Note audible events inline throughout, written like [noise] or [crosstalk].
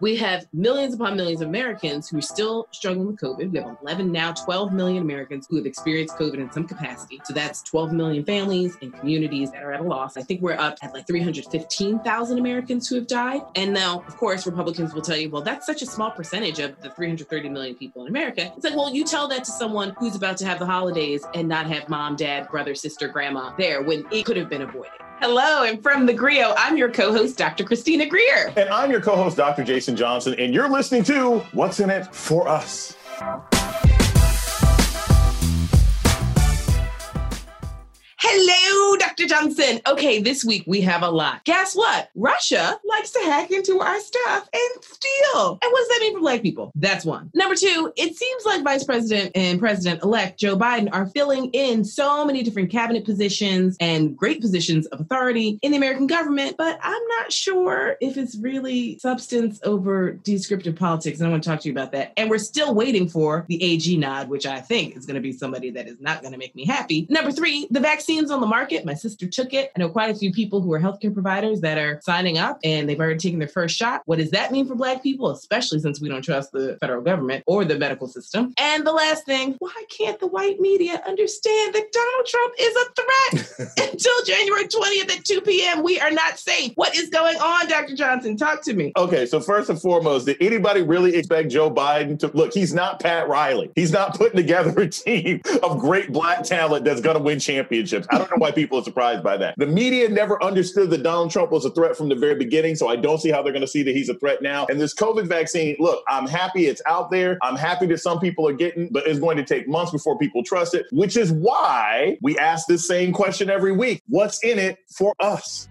We have millions upon millions of Americans who are still struggling with COVID. We have 11, now 12 million Americans who have experienced COVID in some capacity. So that's 12 million families and communities that are at a loss. I think we're up at like 315,000 Americans who have died. And now, of course, Republicans will tell you, well, that's such a small percentage of the 330 million people in America. It's like, well, you tell that to someone who's about to have the holidays and not have mom, dad, brother, sister, grandma there when it could have been avoided. Hello, and from the Grio, I'm your co host, Dr. Christina Greer. And I'm your co host, Dr. Jason Johnson, and you're listening to What's in It for Us. Hello, Dr. Johnson. Okay, this week we have a lot. Guess what? Russia likes to hack into our stuff and steal. And what does that mean for Black people? That's one. Number two, it seems like Vice President and President elect Joe Biden are filling in so many different cabinet positions and great positions of authority in the American government, but I'm not sure if it's really substance over descriptive politics. And I want to talk to you about that. And we're still waiting for the AG nod, which I think is going to be somebody that is not going to make me happy. Number three, the vaccine vaccines on the market. My sister took it. I know quite a few people who are healthcare providers that are signing up and they've already taken their first shot. What does that mean for Black people, especially since we don't trust the federal government or the medical system? And the last thing, why can't the white media understand that Donald Trump is a threat? [laughs] Until January 20th at 2 p.m., we are not safe. What is going on, Dr. Johnson? Talk to me. Okay, so first and foremost, did anybody really expect Joe Biden to look? He's not Pat Riley. He's not putting together a team of great black talent that's going to win championships. I don't know why people are surprised by that. The media never understood that Donald Trump was a threat from the very beginning, so I don't see how they're going to see that he's a threat now. And this COVID vaccine, look, I'm happy it's out there. I'm happy that some people are getting, but it's going to take months before people trust it, which is why we ask this same question every week. What's in it for us?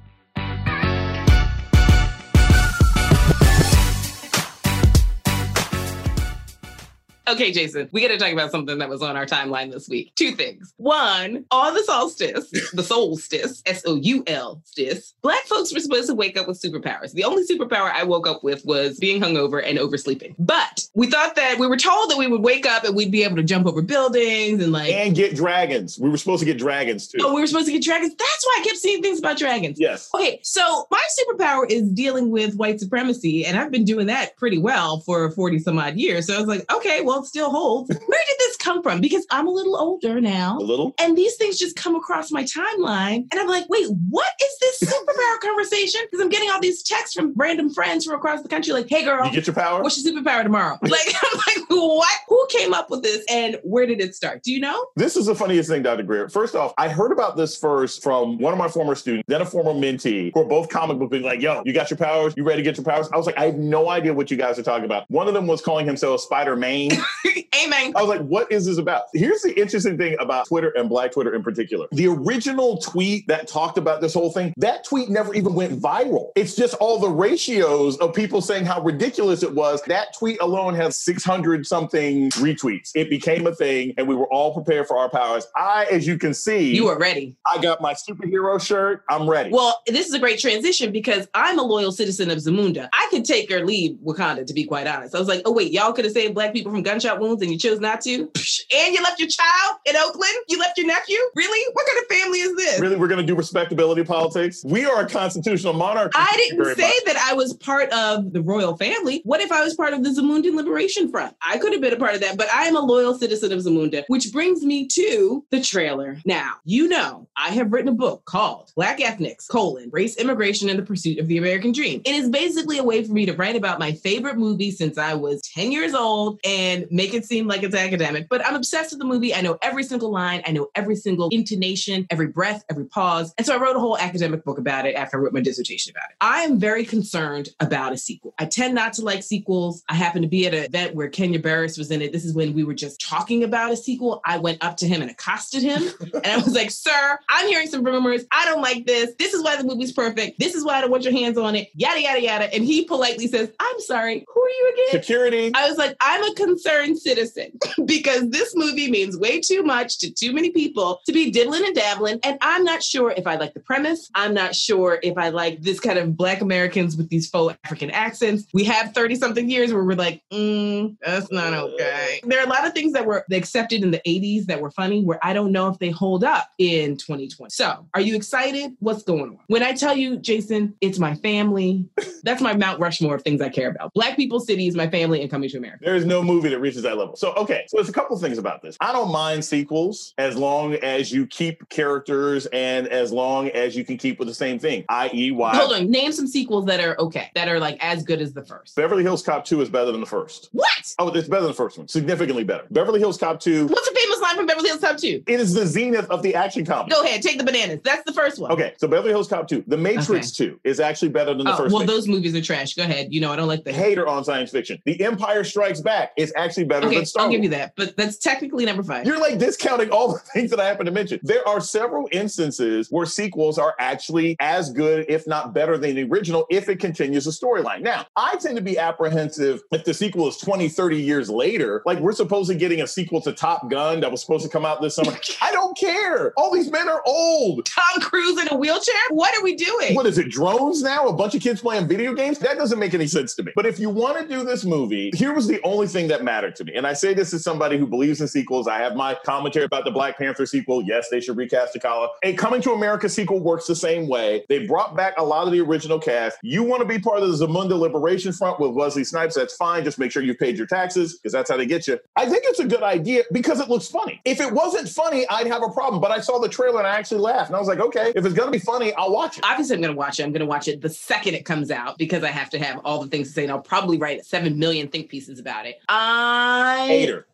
Okay, Jason, we got to talk about something that was on our timeline this week. Two things. One, on the solstice, [laughs] the solstice, S O U L stis, Black folks were supposed to wake up with superpowers. The only superpower I woke up with was being hungover and oversleeping. But we thought that we were told that we would wake up and we'd be able to jump over buildings and like. And get dragons. We were supposed to get dragons too. Oh, we were supposed to get dragons. That's why I kept seeing things about dragons. Yes. Okay, so my superpower is dealing with white supremacy, and I've been doing that pretty well for 40 some odd years. So I was like, okay, well, it still holds. [laughs] Where did this come from? Because I'm a little older now. A little. And these things just come across my timeline. And I'm like, wait, what is this [laughs] superpower conversation? Because I'm getting all these texts from random friends from across the country, like, hey girl, You get your power? what's your superpower tomorrow? [laughs] Like, I'm like, what? Who came up with this and where did it start? Do you know? This is the funniest thing, Dr. Greer. First off, I heard about this first from one of my former students, then a former mentee, who are both comic book being like, yo, you got your powers? You ready to get your powers? I was like, I have no idea what you guys are talking about. One of them was calling himself Spider-Man. [laughs] Amen. I was like, what is this about? Here's the interesting thing about Twitter and Black Twitter in particular. The original tweet that talked about this whole thing, that tweet never even went viral. It's just all the ratios of people saying how ridiculous it was. That tweet alone has 600 something retweets. It became a thing and we were all prepared for our powers. I, as you can see, You are ready. I got my superhero shirt. I'm ready. Well, this is a great transition because I'm a loyal citizen of Zamunda. I could take or leave Wakanda, to be quite honest. I was like, oh, wait, y'all could have saved black people from gunshot wounds and you chose not to? And you left your child in Oakland? You left your nephew? Really? What kind of family is this? Really, we're going to do respectability politics? We are a constitutional monarchy. I didn't say much. that I was part of the royal family. What if I was part of the Zamundan Liberation Front? I could have been a part of that, but I am a loyal citizen of Zamunda, which brings me to the trailer. Now, you know, I have written a book called Black Ethnics, colon, Race, Immigration, and the Pursuit of the American Dream. It is basically a way for me to write about my favorite movie since I was 10 years old and make it seem like it's academic. But I'm obsessed with the movie. I know every single line, I know every single intonation, every breath, every pause. And so I wrote a whole academic book about it after I wrote my dissertation about it. I am very concerned about a sequel. I tend not to like sequels. I happened to be at an event where Kenya Barris was in it. This is when we were just talking about a sequel. I went up to him and accosted him. [laughs] and I was like, Sir, I'm hearing some rumors. I don't like this. This is why the movie's perfect. This is why I don't want your hands on it. Yada, yada, yada. And he politely says, I'm sorry. Who are you again? Security. I was like, I'm a concerned citizen [laughs] because this movie means way too much to too many people to be diddling and dabbling. And I'm not sure if I like the premise. I'm not sure if I like this kind of Black Americans with these faux African accents. We have 30 something years where we're like, mm, that's not okay. There are a lot of things that were accepted in the 80s that were funny where I don't know if they hold up in 2020. So, are you excited? What's going on? When I tell you, Jason, it's my family, [laughs] that's my Mount Rushmore of things I care about. Black People City is my family and coming to America. There is no movie that reaches that level. So, okay, so there's a couple things about this. I don't mind sequels as long as you keep characters and as long as you can keep with the same thing, i.e., why. Hold on, name some sequels that are okay, that are like as good as the first. Beverly Hills Cop 2 is better than the first. What? Oh, it's better than the first one. Significantly better. Beverly Hills Cop 2. What's a famous line from Beverly Hills Cop 2? It is the zenith of the action comedy. Go ahead, take the bananas. That's the first one. Okay, so Beverly Hills Cop 2. The Matrix 2 is actually better than the Oh, first well, those movies are trash. Go ahead. You know, I don't like the Hater on science fiction. The Empire Strikes Back is actually better Okay, than Star I'll give you that, but that's technically number five. You're like discounting all the [laughs] things that I happen to mention. There are several instances where sequels are actually as good, if not better than the original, if it continues the storyline. Now, I tend to be apprehensive if the sequel is 20, 30 years later. Like we're supposedly getting a sequel to Top Gun that was supposed to come out this summer. [laughs] I don't care. All these men are old. Tom Cruise in a wheelchair? What are we doing? What is it, drones now? A bunch of kids playing video games? That doesn't make any sense to me. But if you want to do this movie, here was the only thing that mattered to me. And I say this as somebody who believes in sequels. I have my commentary about the Black Panther sequel. Yes, they should recast T'Challa. A Coming to America sequel works the same way. They brought back a lot of the original cast. You want to be part of the Zamunda Liberation Front with Wesley Snipes? That's fine. Just make sure you've paid your taxes because that's how they get you. I think it's a good idea because it looks funny. If it wasn't funny, I'd have a problem. But I saw the trailer and I actually laughed. And I was like, okay, if it's going to be funny, I'll watch it. Obviously, I'm going to watch it. I'm going to watch it the second it comes out because I have to have all the things to say, and I'll probably write seven million think pieces about it. Um, I hater.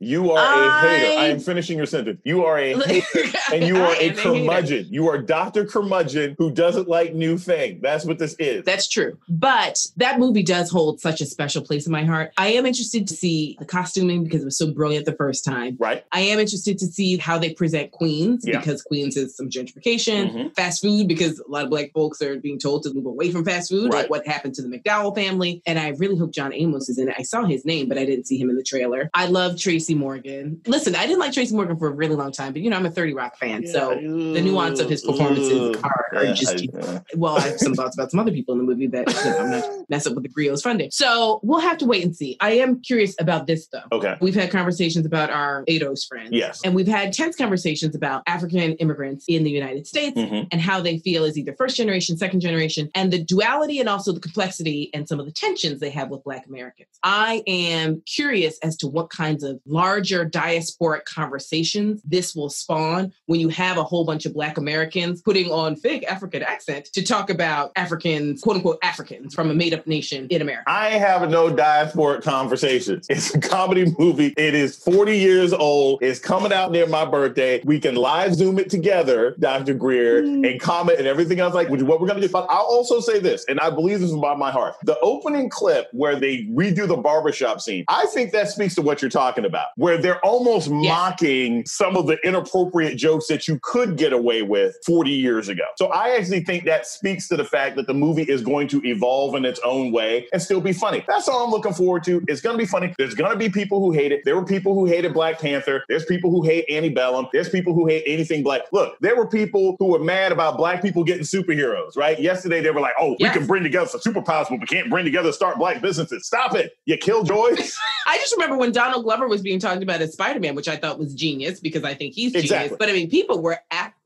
You are a I- hater. I am finishing your sentence. You are a [laughs] hater. And you are a curmudgeon. You are Dr. Curmudgeon who doesn't like new thing. That's what this is. That's true. But that movie does hold such a special place in my heart. I am interested to see the costuming because it was so brilliant the first time. right? I am interested to see how they present Queens Yeah. because Queens is some gentrification, Mhm. fast food because a lot of black folks are being told to move away from fast food, Right. like what happened to the McDowell family. And I really hope John Amos is in it. I saw his name, but I didn't see him in the trailer. I love Tracy Morgan. Listen, I didn't like Tracy Morgan for a really long time, but you know, I'm a 30 Rock fan. So the nuance of his performances are, are Yeah, just I- well, I have some thoughts about some other people in the movie that you know, I'm not mess up with the Grio's funding. So we'll have to wait and see. I am curious about this though. okay. We've had conversations about our ADOS friends. Yes. And we've had tense conversations about African immigrants in the United States Mhm. and how they feel as either first generation, second generation, and the duality and also the complexity and some of the tensions they have with Black Americans. I am curious as to what kinds of larger diasporic conversations this will spawn when you have a whole bunch of Black Americans putting on fake African accent to talk about Africans, quote unquote Africans from a made up nation in America. I have no diasporic conversations. [laughs] It's a comedy movie. It is 40 years old. It's coming out near my birthday. We can live zoom it together, Dr. Greer, Mm. and comment and everything else, like which is what we're gonna do. But I'll also say this, and I believe this is by my heart. The opening clip where they redo the barbershop scene, I think that speaks to what you're talking about, where they're almost Yes. mocking some of the inappropriate jokes that you could get away with 40 years ago. So I actually think that speaks to the fact that the movie is going to evolve in its own way and still be funny. That's all I'm looking forward to. It's going to be funny. There's going to be people who hate it. There were people who hated Black Panther. There's people who hate Antebellum. There's people who hate anything black. Look, there were people who were mad about black people getting superheroes, right? Yesterday they were like, oh, Yes. we can bring together some superpowers, but we can't bring together to start black businesses. Stop it. You killjoy. [laughs] I just remember when Donald Glover was being talked about as Spider Man, which I thought was genius because I think he's genius. Exactly. But I mean, people were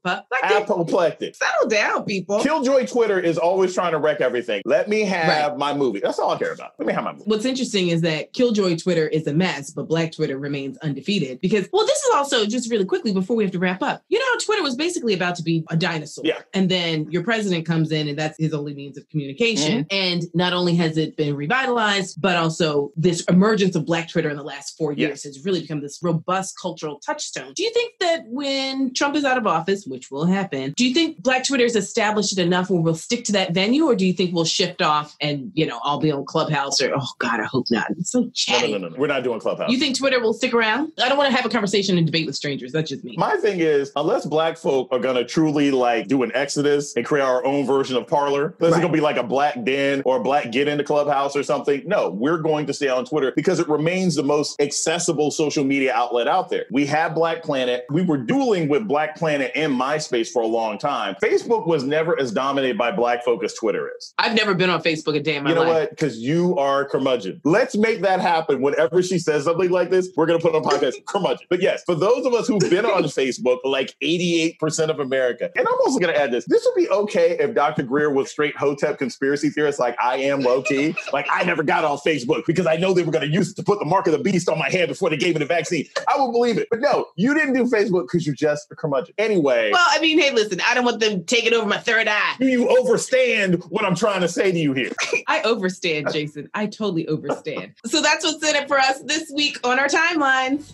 apoplectic. Apoplectic. Settle down, people. Killjoy Twitter is always trying to wreck everything. Let me have my movie. That's all I care about. Let me have my movie. What's interesting is that Killjoy Twitter is a mess, but Black Twitter remains undefeated. Because, well, this is also just really quickly before we have to wrap up. You know, Twitter was basically about to be a dinosaur. Yeah. And then your president comes in, and that's his only means of communication. Mm-hmm. And not only has it been revitalized, but also this emergence of Black Twitter in the last four years has really become this robust cultural touchstone. Do you think that when Trump is out of office, which will happen, do you think Black Twitter is established enough where we'll stick to that venue, or do you think we'll shift off and you know I'll be on Clubhouse or oh God, I hope not. It's so chatty. No, no, no, no. We're not doing Clubhouse. You think Twitter will stick around? I don't want to have a conversation and debate with strangers. That's just me. My thing is, unless Black folk are gonna truly like do an exodus and create our own version of Parler, this right. is gonna be like a Black Den or a Black Get into Clubhouse or something. No, we're going to stay on Twitter because it remains the most accessible social media outlet out there. We have Black Planet. We were dueling with Black Planet and MySpace for a long time. Facebook was never as dominated by Black folk as Twitter is. I've never been on Facebook a day in my life. You know life. what? Because you are curmudgeon. Let's make that happen. Whenever she says something like this, we're going to put on podcast [laughs] curmudgeon. But yes, for those of us who've been on Facebook, like 88% of America, and I'm also going to add this this would be okay if Dr. Greer was straight Hotep conspiracy theorist like I am low key. like I never got on Facebook because I know they were going to use it to put the mark of the beast on my head before they gave me the vaccine. I would believe it. But no, you didn't do Facebook because you're just a curmudgeon. Anyway. Well, I mean, hey, listen, I don't want them taking over my third eye. Do you overstand what I'm trying to say to you here? [laughs] I overstand, Jason. I totally overstand. so that's what's in it for us this week on our timelines.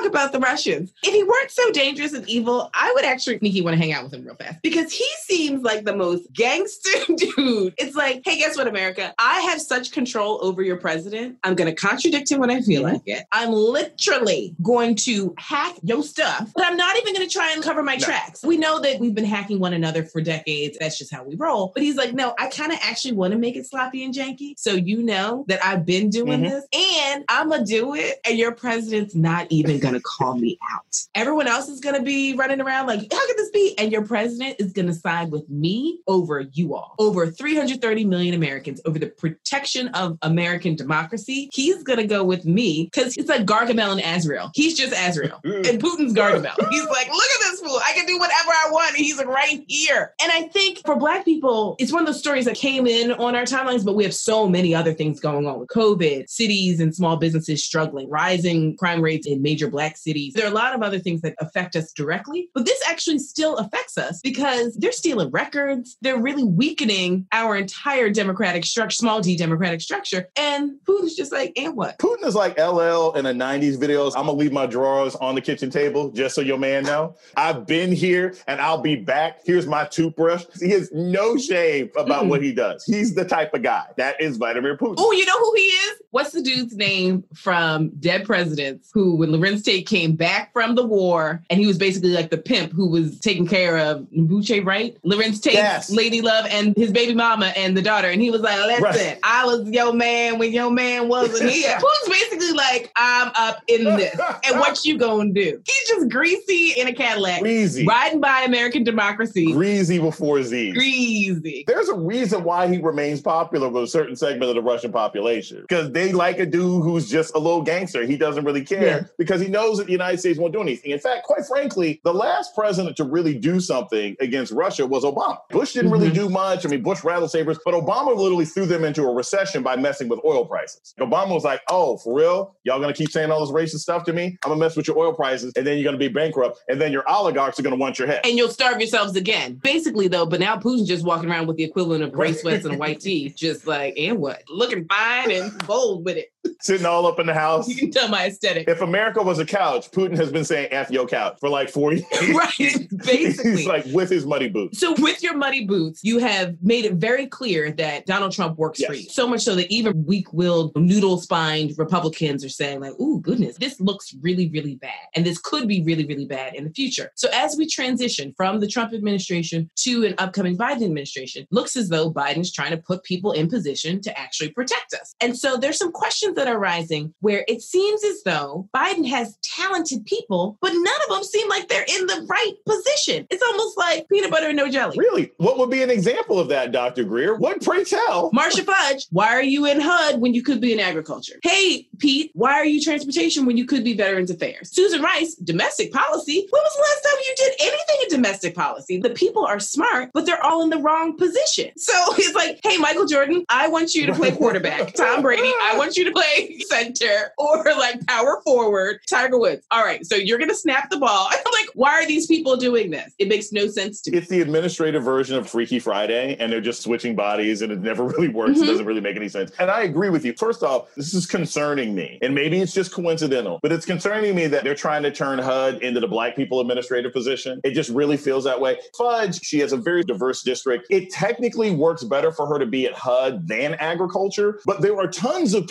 Talk about the Russians. If he weren't so dangerous and evil, I would actually think he want to hang out with him real fast because he seems like the most gangster [laughs] dude. It's like, hey, guess what, America? I have such control over your president. I'm going to contradict him when I feel like it. I'm literally going to hack your stuff, but I'm not even going to try and cover my no. tracks. We know that we've been hacking one another for decades. That's just how we roll. But he's like, no, I kind of actually want to make it sloppy and janky. So you know that I've been doing mm-hmm. this and I'm going to do it. And your president's not even going to call me out. Everyone else is going to be running around like, how could this be? And your president is going to side with me over you all, over 330 million Americans, over the protection of American democracy. He's going to go with me because it's like Gargamel and Azrael. He's just Azrael [laughs] mm. and Putin's Gargamel. He's like, look at this fool. I can do whatever I want. And he's like right here. And I think for Black people, it's one of those stories that came in on our timelines, but we have so many other things going on with COVID, cities and small businesses struggling, rising crime rates in major Black cities. There are a lot of other things that affect us directly, but this actually still affects us because they're stealing records. They're really weakening our entire democratic structure, small d democratic structure. And Putin's just like, and what? Putin is like LL in the 90s videos. I'm gonna leave my drawers on the kitchen table just so your man know. I've been here and I'll be back. Here's my toothbrush. He has no shame about mm. what he does. He's the type of guy that is Vladimir Putin. Oh, you know who he is? What's the dude's name from Dead Presidents who, when Larenz Tate came back from the war and he was basically like the pimp who was taking care of Buche, right? Larenz Tate, yes. Lady Love, and his baby mama and the daughter. And he was like, listen, right. I was your man when your man wasn't [laughs] here. Who's basically like, I'm up in this. and what you gonna do? He's just greasy in a Cadillac. Greasy. Riding by American democracy. Greasy before Z. Greasy. There's a reason why he remains popular with a certain segment of the Russian population. Because they like a dude who's just a little gangster. He doesn't really care yeah. because he knows that the United States won't do anything. In fact, quite frankly, the last president to really do something against Russia was Obama. Bush didn't mm-hmm. really do much. I mean, Bush rattled sabers, but Obama literally threw them into a recession by messing with oil prices. Obama was like, oh, for real? Y'all gonna keep saying all this racist stuff to me? I'm gonna mess with your oil prices, and then you're gonna be bankrupt, and then your oligarchs are gonna want your head. And you'll starve yourselves again. Basically, though, but now Putin's just walking around with the equivalent of gray sweats and a white tee, just like, and what? Looking fine and bold with it. Sitting all up in the house. You can tell my aesthetic. If America was a couch, Putin has been saying F yo couch for like four [laughs] years. right. Basically. He's like with his muddy boots. So with your muddy boots, you have made it very clear that Donald Trump works yes. for you. So much so that even weak-willed, noodle-spined Republicans are saying like, "Ooh, goodness, this looks really, really bad. And this could be really, really bad in the future." So as we transition from the Trump administration to an upcoming Biden administration, looks as though Biden's trying to put people in position to actually protect us. And so there's some questions that are rising where it seems as though Biden has talented people, but none of them seem like they're in the right position. It's almost like peanut butter and no jelly. Really? What would be an example of that, Dr. Greer? What pray tell? Marcia Fudge, why are you in HUD when you could be in agriculture? Hey, Pete, why are you transportation when you could be Veterans Affairs? Susan Rice, domestic policy. When was the last time you did anything in domestic policy. The people are smart, but they're all in the wrong position. [laughs] So it's like, hey, Michael Jordan, I want you to play quarterback. Tom Brady, I want you to play center or like power forward. Tiger Woods. All right, so you're going to snap the ball. [laughs] I'm like, why are these people doing this? It makes no sense to me. It's the administrative version of Freaky Friday, and they're just switching bodies, and it never [laughs] really works. Mhm. It doesn't really make any sense. And I agree with you. First off, this is concerning me, and maybe it's just coincidental, but it's concerning me that they're trying to turn HUD into the Black people administrative position. It just really feels that way. Fudge, she has a very diverse district. It technically works better for her to be at HUD than agriculture, but there are tons of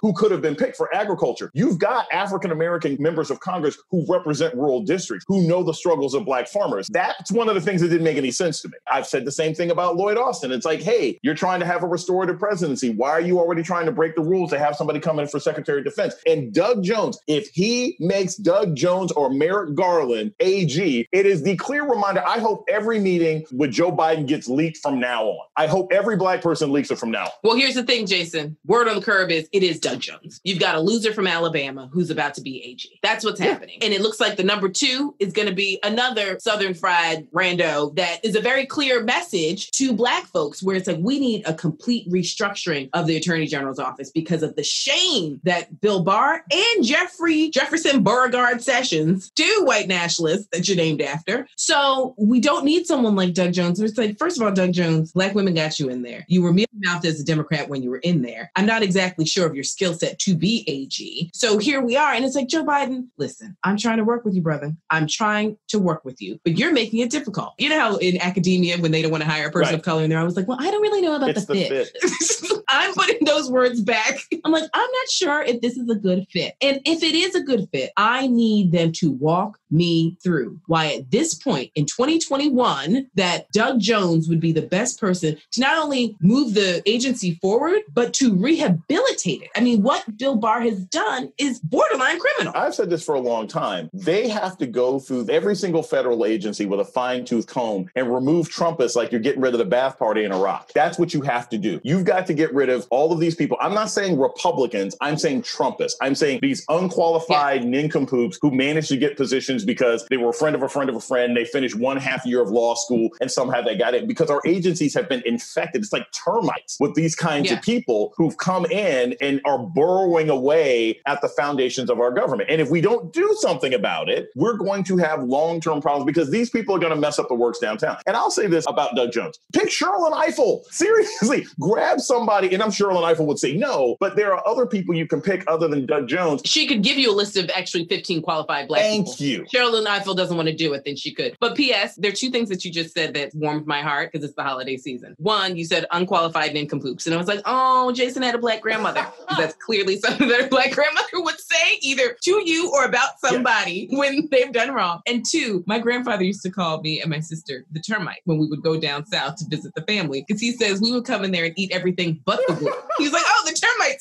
who could have been picked for agriculture. You've got African American members of Congress who represent rural districts, who know the struggles of Black farmers. That's one of the things that didn't make any sense to me. I've said the same thing about Lloyd Austin. It's like, hey, you're trying to have a restorative presidency. Why are you already trying to break the rules to have somebody come in for Secretary of Defense? And Doug Jones, if he makes Doug Jones or Merrick Garland AG, it is the clear reminder. I hope every meeting with Joe Biden gets leaked from now on. I hope every Black person leaks it from now on. Well, here's the thing, Jason. Word on the curb is it is Doug Jones. You've got a loser from Alabama who's about to be AG. That's what's Yeah. happening. And it looks like the number two is going to be another Southern fried rando that is a very clear message to Black folks where it's like, we need a complete restructuring of the Attorney General's office because of the shame that Bill Barr and Jeffrey Jefferson Beauregard Sessions, two white nationalists that you're named after. So we don't need someone like Doug Jones. It's like, first of all, Doug Jones, Black women got you in there. You were mealy mouthed as a Democrat when you were in there. I'm not exactly sure of your skill set to be AG. So here we are. And it's like, Joe Biden, listen, I'm trying to work with you, brother. I'm trying to work with you, but you're making it difficult. You know how in academia, when they don't want to hire a person Right. of color, and they're always like, well, I don't really know about It's the the fit. fit. [laughs] I'm putting those words back. [laughs] I'm like, I'm not sure if this is a good fit. And if it is a good fit, I need them to walk me through why at this point in 2021 that Doug Jones would be the best person to not only move the agency forward, but to rehabilitate it. I mean, what Bill Barr has done is borderline criminal. I've said this for a long time. They have to go through every single federal agency with a fine tooth comb and remove Trumpists like you're getting rid of the Baath party in Iraq. That's what you have to do. You've got to get rid of all of these people. I'm not saying Republicans, I'm saying Trumpists. I'm saying these unqualified nincompoops who managed to get positions because they were a friend of a friend of a friend. They finished one half year of law school and somehow they got it because our agencies have been infected. It's like termites with these kinds Yeah. of people who've come in and are burrowing away at the foundations of our government. And if we don't do something about it, we're going to have long term problems because these people are going to mess up the works downtown. And I'll say this about Doug Jones pick Sherrilyn Ifill. Seriously, [laughs] grab somebody. And I'm sure Sherrilyn Ifill would say no, but there are other people you can pick other than Doug Jones. She could give you a list of actually 15 qualified black people. Thank people. you. Sherrilyn Ifill doesn't want to do it, then she could. But P.S., there are two things that you just said that warmed my heart because it's the holiday season. One, you said unqualified nincompoops. And I was like, oh, Jason had a black grandmother. [laughs] That's clearly something that a black grandmother would say either to you or about somebody [laughs] when they've done wrong. And two, my grandfather used to call me and my sister the termite when we would go down south to visit the family because he says we would come in there and eat everything but the wood. He was like, oh, the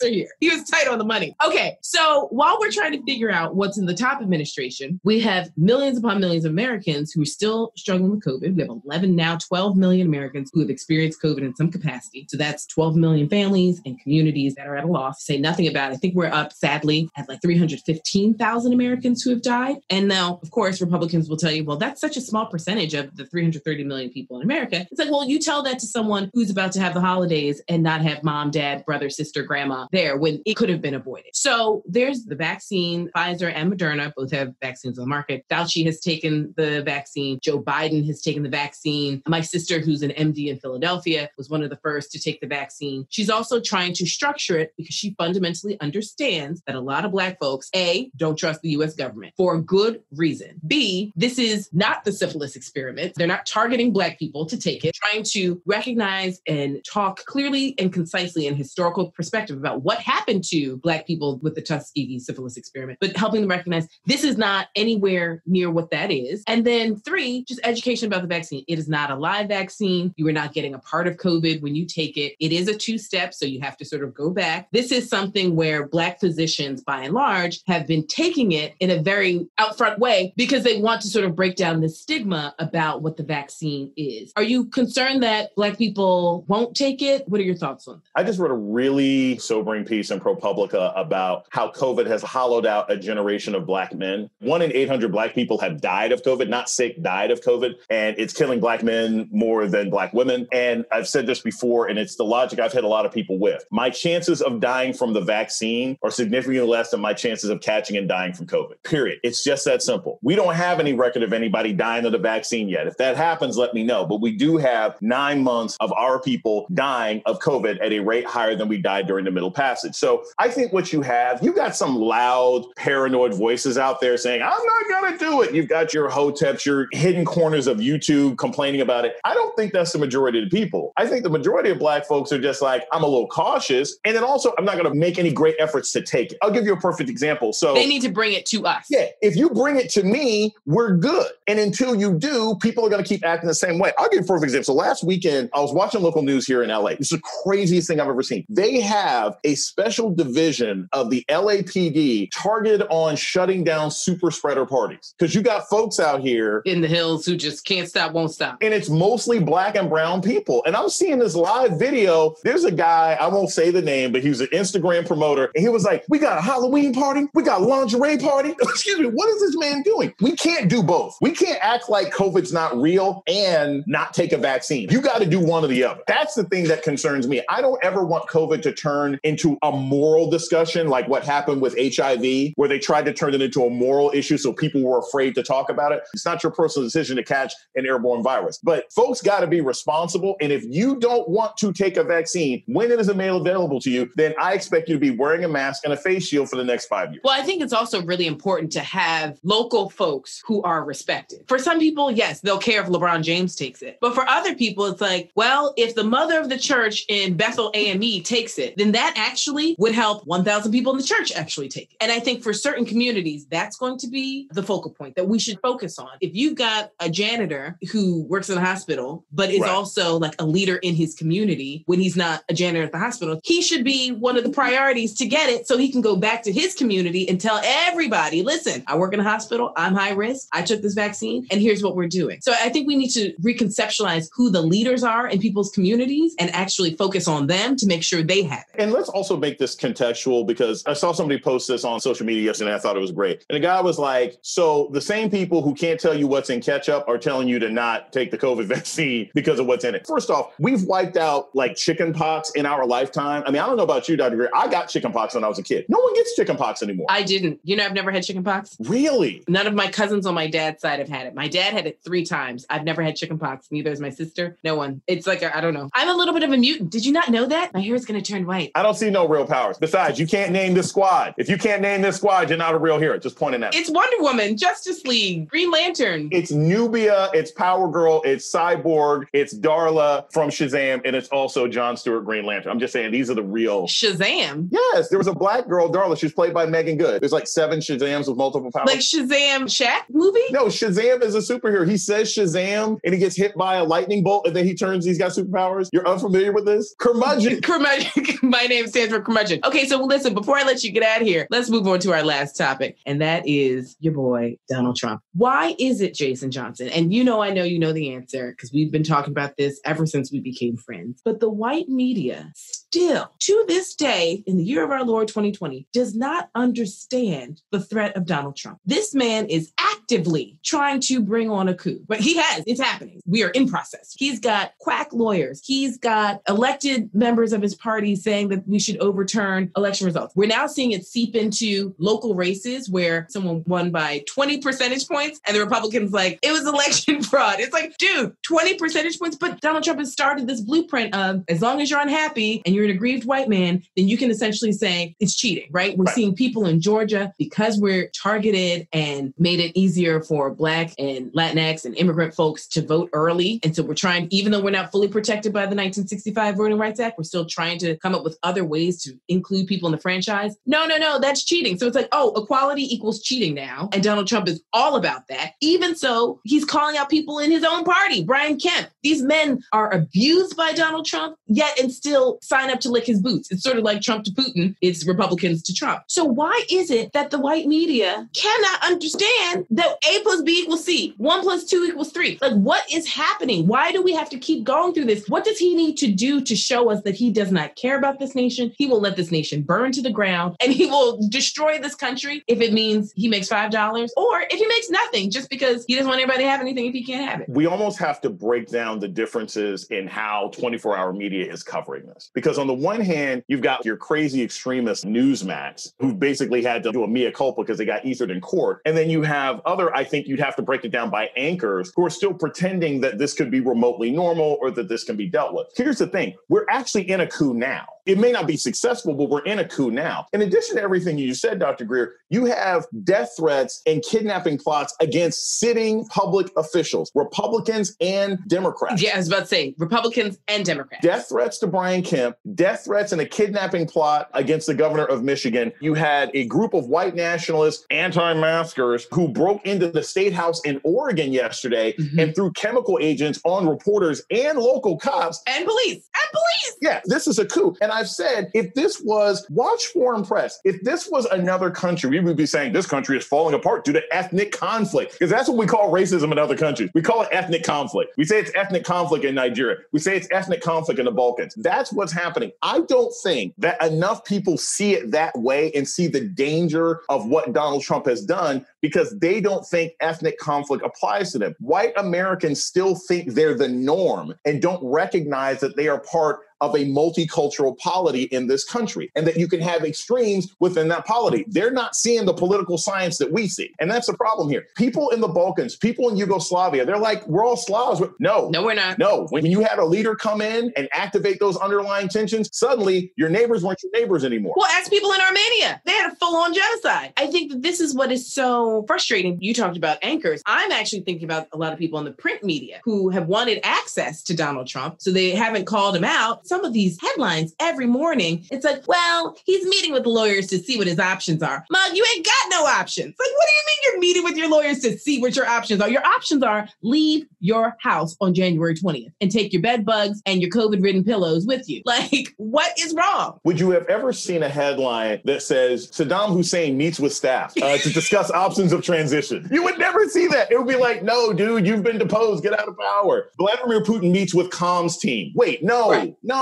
are here. He was tight on the money. Okay, so while we're trying to figure out what's in the top administration, we have millions upon millions of Americans who are still struggling with COVID. We have 11 now, 12 million Americans who have experienced COVID in some capacity. So that's 12 million families and communities that are at a loss. Say nothing about it. I think we're up, sadly, at like 315,000 Americans who have died. And now, of course, Republicans will tell you, well, that's such a small percentage of the 330 million people in America. It's like, well, you tell that to someone who's about to have the holidays and not have mom, dad, brother, sister, grandma there when it could have been avoided. So there's the vaccine. Pfizer and Moderna both have vaccines on the market. Fauci has taken the vaccine. Joe Biden has taken the vaccine. My sister, who's an MD in Philadelphia, was one of the first to take the vaccine. She's also trying to structure it because she fundamentally understands that a lot of Black folks, A, don't trust the US government for good reason. B, this is not the syphilis experiment. They're not targeting Black people to take it, trying to recognize and talk clearly and concisely in historical perspective about what happened to Black people with the Tuskegee syphilis experiment, but helping them recognize this is not anywhere near what that is. And then three, just education about the vaccine. It is not a live vaccine. You are not getting a part of COVID when you take it. It is a two step, so you have to sort of go back. This is something where Black physicians, by and large, have been taking it in a very outfront way because they want to sort of break down the stigma about what the vaccine is. Are you concerned that Black people won't take it? What are your thoughts on that? I just wrote a really sobering piece in ProPublica about how COVID has hollowed out a generation of black men. One in 800 black people have died of COVID, not sick, died of COVID. And it's killing black men more than black women. And I've said this before, and it's the logic I've hit a lot of people with. My chances of dying from the vaccine are significantly less than my chances of catching and dying from COVID, period. It's just that simple. We don't have any record of anybody dying of the vaccine yet. If that happens, let me know. But we do have nine months of our people dying of COVID at a rate higher than we died during the middle passage. So I think what you have, you got some loud, paranoid voices out there saying, I'm not going to do it. You've got your hoteps, your hidden corners of YouTube complaining about it. I don't think that's the majority of the people. I think the majority of black folks are just like, I'm a little cautious. And then also, I'm not going to make any great efforts to take it. I'll give you a perfect example. So they need to bring it to us. Yeah. If you bring it to me, we're good. And until you do, people are going to keep acting the same way. I'll give you a perfect example. So last weekend, I was watching local news here in LA. This is the craziest thing I've ever seen. They have a special division of the LAPD targeted on shutting down super spreader parties. Because you got folks out here in the hills who just can't stop, won't stop. And it's mostly black and brown people. And I'm seeing this live video. There's a guy, I won't say the name, but he was an Instagram promoter. And he was like, We got a Halloween party, we got a lingerie party. [laughs] Excuse me, what is this man doing? We can't do both. We can't act like COVID's not real and not take a vaccine. You got to do one or the other. That's the thing that concerns me. I don't ever want COVID to turn into a moral discussion like what happened with HIV, where they tried to turn it into a moral issue so people were afraid to talk about it. It's not your personal decision to catch an airborne virus. But folks got to be responsible. And if you don't want to take a vaccine when it is available to you, then I expect you to be wearing a mask and a face shield for the next five years. Well, I think it's also really important to have local folks who are respected. For some people, yes, they'll care if LeBron James takes it. But for other people, it's like, well, if the mother of the church in Bethel AME takes it, then that actually would help 1,000 people in the church actually take it. And I think for certain communities, that's going to be the focal point that we should focus on. If you've got a janitor who works in a hospital, but is right. also like a leader in his community when he's not a janitor at the hospital, he should be one of the priorities to get it so he can go back to his community and tell everybody, listen, I work in a hospital, I'm high risk, I took this vaccine, and here's what we're doing. So I think we need to reconceptualize who the leaders are in people's communities and actually focus on them to make sure they have it. And let's also make this contextual because I saw somebody post this on social media yesterday. I thought it was great. And the guy was like, So the same people who can't tell you what's in ketchup are telling you to not take the COVID [laughs] vaccine because of what's in it. First off, we've wiped out like chicken pox in our lifetime. I mean, I don't know about you, Dr. Greer. I got chicken pox when I was a kid. No one gets chicken pox anymore. I didn't. You know, I've never had chicken pox. Really? None of my cousins on my dad's side have had it. My dad had it three times. I've never had chicken pox. Neither has my sister. No one. It's like, I don't know. I'm a little bit of a mutant. Did you not know that? My hair is going to turn white. I don't see no real powers. Besides, you can't name this squad. If you can't name this squad, you're not a real hero. Just pointing out. It's Wonder Woman, Justice League, Green Lantern. It's Nubia, it's Power Girl, it's Cyborg, it's Darla from Shazam, and it's also John Stewart Green Lantern. I'm just saying these are the real Shazam. Yes, there was a black girl, Darla. She's played by Meagan Good. There's like seven Shazams with multiple powers. Like Shazam Shaq movie? No, Shazam is a superhero. He says Shazam and he gets hit by a lightning bolt and then he turns, he's got superpowers. You're unfamiliar with this? Curmudgeon. [laughs] curmudgeon. [laughs] My name stands for curmudgeon. Okay, so listen, before I let you get out of here, let's move on to our last topic. And that is your boy, Donald Trump. Why is it Jason Johnson? And you know, I know you know the answer because we've been talking about this ever since we became friends. But the white media still, to this day, in the year of our Lord 2020, does not understand the threat of Donald Trump. This man is actively trying to bring on a coup, but he has, it's happening. We are in process. He's got quack lawyers. He's got elected members of his party saying that we should overturn election results. We're now seeing it seep into local races where someone won by 20 percentage points and the Republicans like, it was election [laughs] fraud. It's like, dude, 20 percentage points. But Donald Trump has started this blueprint of as long as you're unhappy and you're an aggrieved white man, then you can essentially say it's cheating, right? We're right. seeing people in Georgia because we're targeted and made it easier for Black and Latinx and immigrant folks to vote early. And so we're trying, even though we're not fully protected by the 1965 Voting Rights Act, we're still trying to come up with other ways to include people in the franchise. No, no, no, that's cheating. So it's like, oh, equality equals cheating now. And Donald Trump is all about that. Even so, he's calling out people in his own party, Brian Kemp. These men are abused by Donald Trump, yet and still sign up to lick his boots. It's sort of like Trump to Putin, it's Republicans to Trump. So why is it that the white media cannot understand that A plus B equals C. One plus two equals three. Like, what is happening? Why do we have to keep going through this? What does he need to do to show us that he does not care about this nation? He will let this nation burn to the ground and he will destroy this country if it means he makes $5 or if he makes nothing just because he doesn't want anybody to have anything if he can't have it. We almost have to break down the differences in how 24 hour media is covering this. Because on the one hand, you've got your crazy extremist Newsmax who basically had to do a mea culpa because they got ethered in court. And then you have other, I think you'd have to break it down by anchors who are still pretending that this could be remotely normal or that this can be dealt with. Here's the thing we're actually in a coup now. It may not be successful, but we're in a coup now. In addition to everything you said, Dr. Greer, you have death threats and kidnapping plots against sitting public officials, Republicans and Democrats. Yeah, I was about to say Republicans and Democrats. Death threats to Brian Kemp, death threats and a kidnapping plot against the governor of Michigan. You had a group of white nationalists, anti-maskers who broke into the state house in Oregon yesterday mm-hmm. and threw chemical agents on reporters and local cops and police and police. Yeah, this is a coup. And I've said if this was watch foreign press, if this was another country, we would be saying this country is falling apart due to ethnic conflict because that's what we call racism in other countries. We call it ethnic conflict. We say it's ethnic conflict in Nigeria. We say it's ethnic conflict in the Balkans. That's what's happening. I don't think that enough people see it that way and see the danger of what Donald Trump has done because they don't think ethnic conflict applies to them. White Americans still think they're the norm and don't recognize that they are part of a multicultural polity in this country and that you can have extremes within that polity. They're not seeing the political science that we see. And that's the problem here. People in the Balkans, people in Yugoslavia, they're like, we're all Slavs. No. No, we're not. No. When you had a leader come in and activate those underlying tensions, suddenly your neighbors weren't your neighbors anymore. Well, ask people in Armenia. They had a full on genocide. I think that this is what is so frustrating. You talked about anchors. I'm actually thinking about a lot of people in the print media who have wanted access to Donald Trump. So they haven't called him out some of these headlines every morning. It's like, well, he's meeting with the lawyers to see what his options are. Mug, you ain't got no options. Like, what do you mean you're meeting with your lawyers to see what your options are? Your options are leave your house on January 20th and take your bed bugs and your COVID ridden pillows with you. Like, what is wrong? Would you have ever seen a headline that says Saddam Hussein meets with staff uh, to discuss [laughs] options of transition? You would never see that. It would be like, no, dude, you've been deposed. Get out of power. Vladimir Putin meets with comms team. Wait, no, right. no.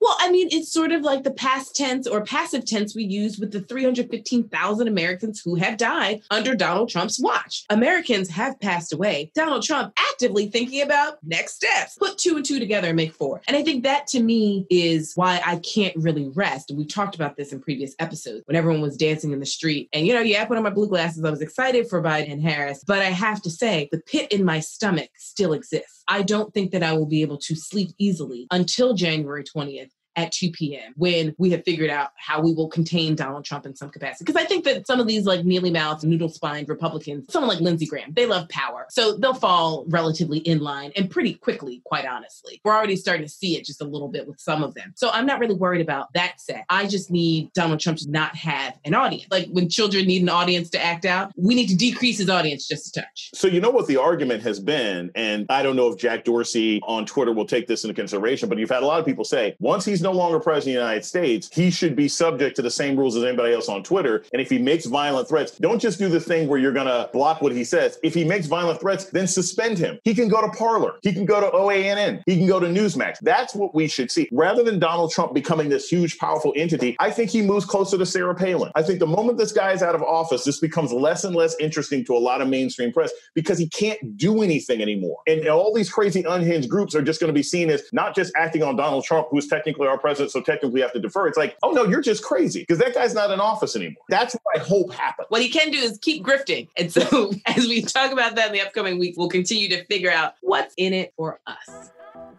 Well, I mean, it's sort of like the past tense or passive tense we use with the 315,000 Americans who have died under Donald Trump's watch. Americans have passed away. Donald Trump actively thinking about next steps. Put two and two together and make four. And I think that to me is why I can't really rest. We've talked about this in previous episodes when everyone was dancing in the street. And, you know, yeah, I put on my blue glasses. I was excited for Biden and Harris. But I have to say, the pit in my stomach still exists. I don't think that I will be able to sleep easily until January 20th at 2 p.m. when we have figured out how we will contain Donald Trump in some capacity. Because I think that some of these like mealy mouthed, noodle spined Republicans, someone like Lindsey Graham, they love power. So they'll fall relatively in line and pretty quickly, quite honestly. We're already starting to see it just a little bit with some of them. So I'm not really worried about that set. I just need Donald Trump to not have an audience. Like when children need an audience to act out, we need to decrease his audience just a touch. So you know what the argument has been, and I don't know if Jack Dorsey on Twitter will take this into consideration, but you've had a lot of people say once he's no longer president of the United States, he should be subject to the same rules as anybody else on Twitter. And if he makes violent threats, don't just do the thing where you're going to block what he says. If he makes violent threats, then suspend him. He can go to Parler. He can go to OANN. He can go to Newsmax. That's what we should see. Rather than Donald Trump becoming this huge, powerful entity, I think he moves closer to Sarah Palin. I think the moment this guy is out of office, this becomes less and less interesting to a lot of mainstream press because he can't do anything anymore. And all these crazy unhinged groups are just going to be seen as not just acting on Donald Trump, who's technically our president, so technically have to defer. It's like, oh no, you're just crazy because that guy's not in office anymore. That's what I hope happens. What he can do is keep grifting. And so [laughs] as we talk about that in the upcoming week, we'll continue to figure out what's in it for us.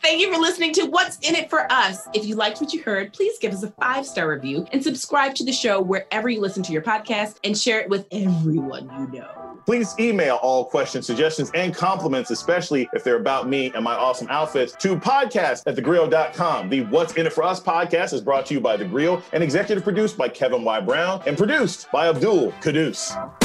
Thank you for listening to What's in It for Us. If you liked what you heard, please give us a five star review and subscribe to the show wherever you listen to your podcast and share it with everyone you know. Please email all questions, suggestions, and compliments, especially if they're about me and my awesome outfits, to podcast at thegrio.com. The What's in It for Us podcast is brought to you by The Grio and executive produced by Kevin Y. Brown and produced by Abdul Kadus.